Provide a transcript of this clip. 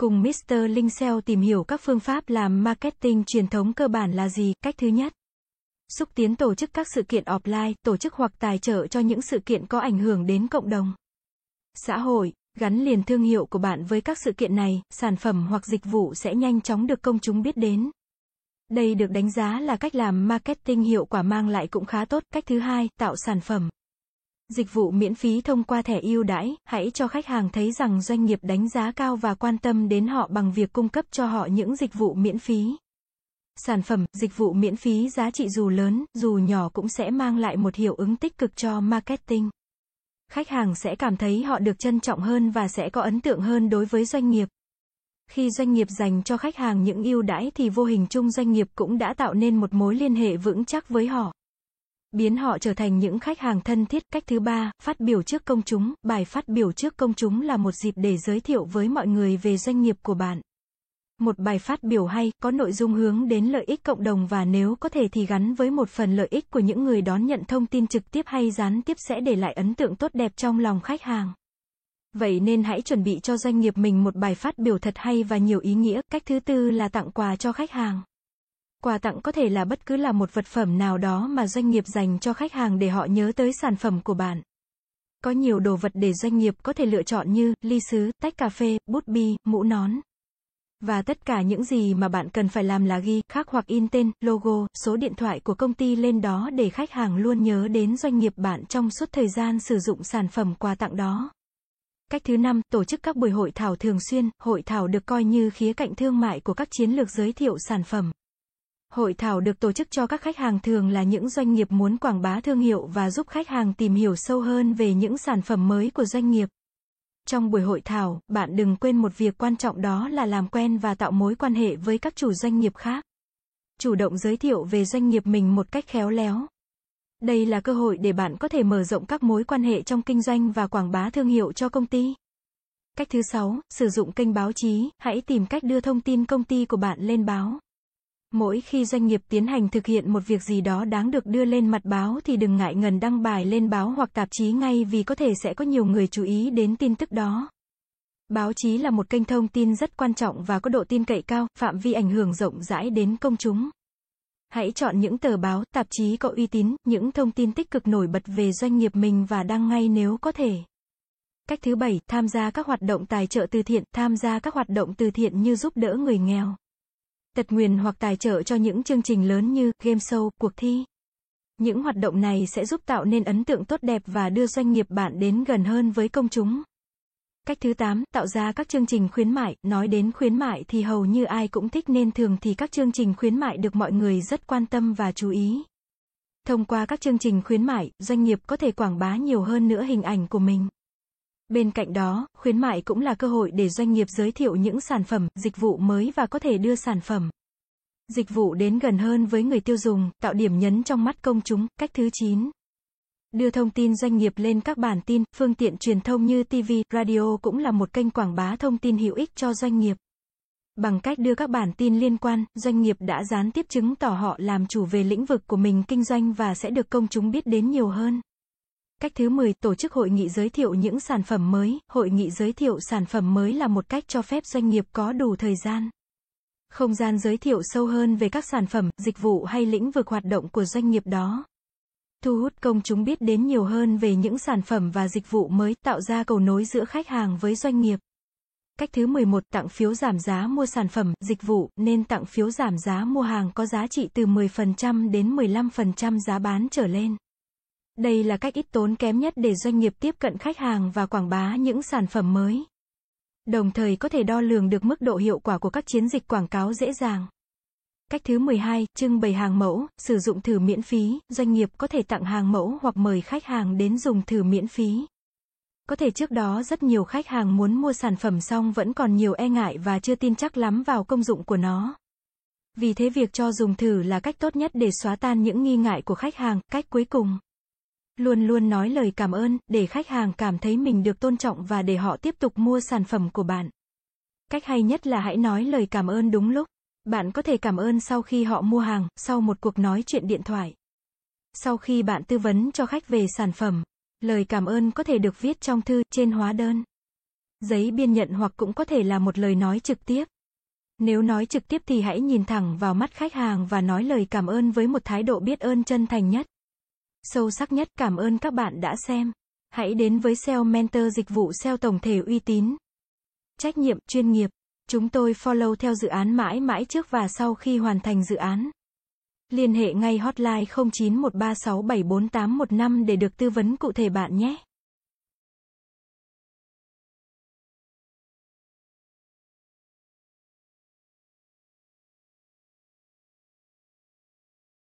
Cùng Mr. Linh SEO tìm hiểu các phương pháp làm marketing truyền thống cơ bản là gì. Cách thứ nhất. Xúc tiến tổ chức các sự kiện offline, tổ chức hoặc tài trợ cho những sự kiện có ảnh hưởng đến cộng đồng. Xã hội, gắn liền thương hiệu của bạn với các sự kiện này, sản phẩm hoặc dịch vụ sẽ nhanh chóng được công chúng biết đến. Đây được đánh giá là cách làm marketing hiệu quả mang lại cũng khá tốt. Cách thứ hai, tạo sản phẩm. Dịch vụ miễn phí thông qua thẻ ưu đãi, hãy cho khách hàng thấy rằng doanh nghiệp đánh giá cao và quan tâm đến họ bằng việc cung cấp cho họ những dịch vụ miễn phí. Sản phẩm, dịch vụ miễn phí giá trị dù lớn, dù nhỏ cũng sẽ mang lại một hiệu ứng tích cực cho marketing. Khách hàng sẽ cảm thấy họ được trân trọng hơn và sẽ có ấn tượng hơn đối với doanh nghiệp. Khi doanh nghiệp dành cho khách hàng những ưu đãi thì vô hình chung doanh nghiệp cũng đã tạo nên một mối liên hệ vững chắc với họ biến họ trở thành những khách hàng thân thiết. Cách thứ ba, phát biểu trước công chúng. Bài phát biểu trước công chúng là một dịp để giới thiệu với mọi người về doanh nghiệp của bạn. Một bài phát biểu hay, có nội dung hướng đến lợi ích cộng đồng và nếu có thể thì gắn với một phần lợi ích của những người đón nhận thông tin trực tiếp hay gián tiếp sẽ để lại ấn tượng tốt đẹp trong lòng khách hàng. Vậy nên hãy chuẩn bị cho doanh nghiệp mình một bài phát biểu thật hay và nhiều ý nghĩa. Cách thứ tư là tặng quà cho khách hàng. Quà tặng có thể là bất cứ là một vật phẩm nào đó mà doanh nghiệp dành cho khách hàng để họ nhớ tới sản phẩm của bạn. Có nhiều đồ vật để doanh nghiệp có thể lựa chọn như ly sứ, tách cà phê, bút bi, mũ nón. Và tất cả những gì mà bạn cần phải làm là ghi, khắc hoặc in tên, logo, số điện thoại của công ty lên đó để khách hàng luôn nhớ đến doanh nghiệp bạn trong suốt thời gian sử dụng sản phẩm quà tặng đó. Cách thứ năm, tổ chức các buổi hội thảo thường xuyên, hội thảo được coi như khía cạnh thương mại của các chiến lược giới thiệu sản phẩm. Hội thảo được tổ chức cho các khách hàng thường là những doanh nghiệp muốn quảng bá thương hiệu và giúp khách hàng tìm hiểu sâu hơn về những sản phẩm mới của doanh nghiệp. Trong buổi hội thảo, bạn đừng quên một việc quan trọng đó là làm quen và tạo mối quan hệ với các chủ doanh nghiệp khác. Chủ động giới thiệu về doanh nghiệp mình một cách khéo léo. Đây là cơ hội để bạn có thể mở rộng các mối quan hệ trong kinh doanh và quảng bá thương hiệu cho công ty. Cách thứ 6, sử dụng kênh báo chí, hãy tìm cách đưa thông tin công ty của bạn lên báo. Mỗi khi doanh nghiệp tiến hành thực hiện một việc gì đó đáng được đưa lên mặt báo thì đừng ngại ngần đăng bài lên báo hoặc tạp chí ngay vì có thể sẽ có nhiều người chú ý đến tin tức đó. Báo chí là một kênh thông tin rất quan trọng và có độ tin cậy cao, phạm vi ảnh hưởng rộng rãi đến công chúng. Hãy chọn những tờ báo, tạp chí có uy tín, những thông tin tích cực nổi bật về doanh nghiệp mình và đăng ngay nếu có thể. Cách thứ bảy, tham gia các hoạt động tài trợ từ thiện, tham gia các hoạt động từ thiện như giúp đỡ người nghèo tật nguyền hoặc tài trợ cho những chương trình lớn như game show, cuộc thi. Những hoạt động này sẽ giúp tạo nên ấn tượng tốt đẹp và đưa doanh nghiệp bạn đến gần hơn với công chúng. Cách thứ 8, tạo ra các chương trình khuyến mại, nói đến khuyến mại thì hầu như ai cũng thích nên thường thì các chương trình khuyến mại được mọi người rất quan tâm và chú ý. Thông qua các chương trình khuyến mại, doanh nghiệp có thể quảng bá nhiều hơn nữa hình ảnh của mình. Bên cạnh đó, khuyến mại cũng là cơ hội để doanh nghiệp giới thiệu những sản phẩm, dịch vụ mới và có thể đưa sản phẩm, dịch vụ đến gần hơn với người tiêu dùng, tạo điểm nhấn trong mắt công chúng. Cách thứ 9. Đưa thông tin doanh nghiệp lên các bản tin, phương tiện truyền thông như TV, radio cũng là một kênh quảng bá thông tin hữu ích cho doanh nghiệp. Bằng cách đưa các bản tin liên quan, doanh nghiệp đã gián tiếp chứng tỏ họ làm chủ về lĩnh vực của mình kinh doanh và sẽ được công chúng biết đến nhiều hơn. Cách thứ 10, tổ chức hội nghị giới thiệu những sản phẩm mới. Hội nghị giới thiệu sản phẩm mới là một cách cho phép doanh nghiệp có đủ thời gian. Không gian giới thiệu sâu hơn về các sản phẩm, dịch vụ hay lĩnh vực hoạt động của doanh nghiệp đó. Thu hút công chúng biết đến nhiều hơn về những sản phẩm và dịch vụ mới, tạo ra cầu nối giữa khách hàng với doanh nghiệp. Cách thứ 11, tặng phiếu giảm giá mua sản phẩm, dịch vụ, nên tặng phiếu giảm giá mua hàng có giá trị từ 10% đến 15% giá bán trở lên. Đây là cách ít tốn kém nhất để doanh nghiệp tiếp cận khách hàng và quảng bá những sản phẩm mới. Đồng thời có thể đo lường được mức độ hiệu quả của các chiến dịch quảng cáo dễ dàng. Cách thứ 12, trưng bày hàng mẫu, sử dụng thử miễn phí, doanh nghiệp có thể tặng hàng mẫu hoặc mời khách hàng đến dùng thử miễn phí. Có thể trước đó rất nhiều khách hàng muốn mua sản phẩm xong vẫn còn nhiều e ngại và chưa tin chắc lắm vào công dụng của nó. Vì thế việc cho dùng thử là cách tốt nhất để xóa tan những nghi ngại của khách hàng. Cách cuối cùng, Luôn luôn nói lời cảm ơn, để khách hàng cảm thấy mình được tôn trọng và để họ tiếp tục mua sản phẩm của bạn. Cách hay nhất là hãy nói lời cảm ơn đúng lúc. Bạn có thể cảm ơn sau khi họ mua hàng, sau một cuộc nói chuyện điện thoại. Sau khi bạn tư vấn cho khách về sản phẩm, lời cảm ơn có thể được viết trong thư, trên hóa đơn. Giấy biên nhận hoặc cũng có thể là một lời nói trực tiếp. Nếu nói trực tiếp thì hãy nhìn thẳng vào mắt khách hàng và nói lời cảm ơn với một thái độ biết ơn chân thành nhất. Sâu sắc nhất cảm ơn các bạn đã xem. Hãy đến với SEO Mentor dịch vụ SEO tổng thể uy tín. Trách nhiệm, chuyên nghiệp. Chúng tôi follow theo dự án mãi mãi trước và sau khi hoàn thành dự án. Liên hệ ngay hotline 0913674815 để được tư vấn cụ thể bạn nhé.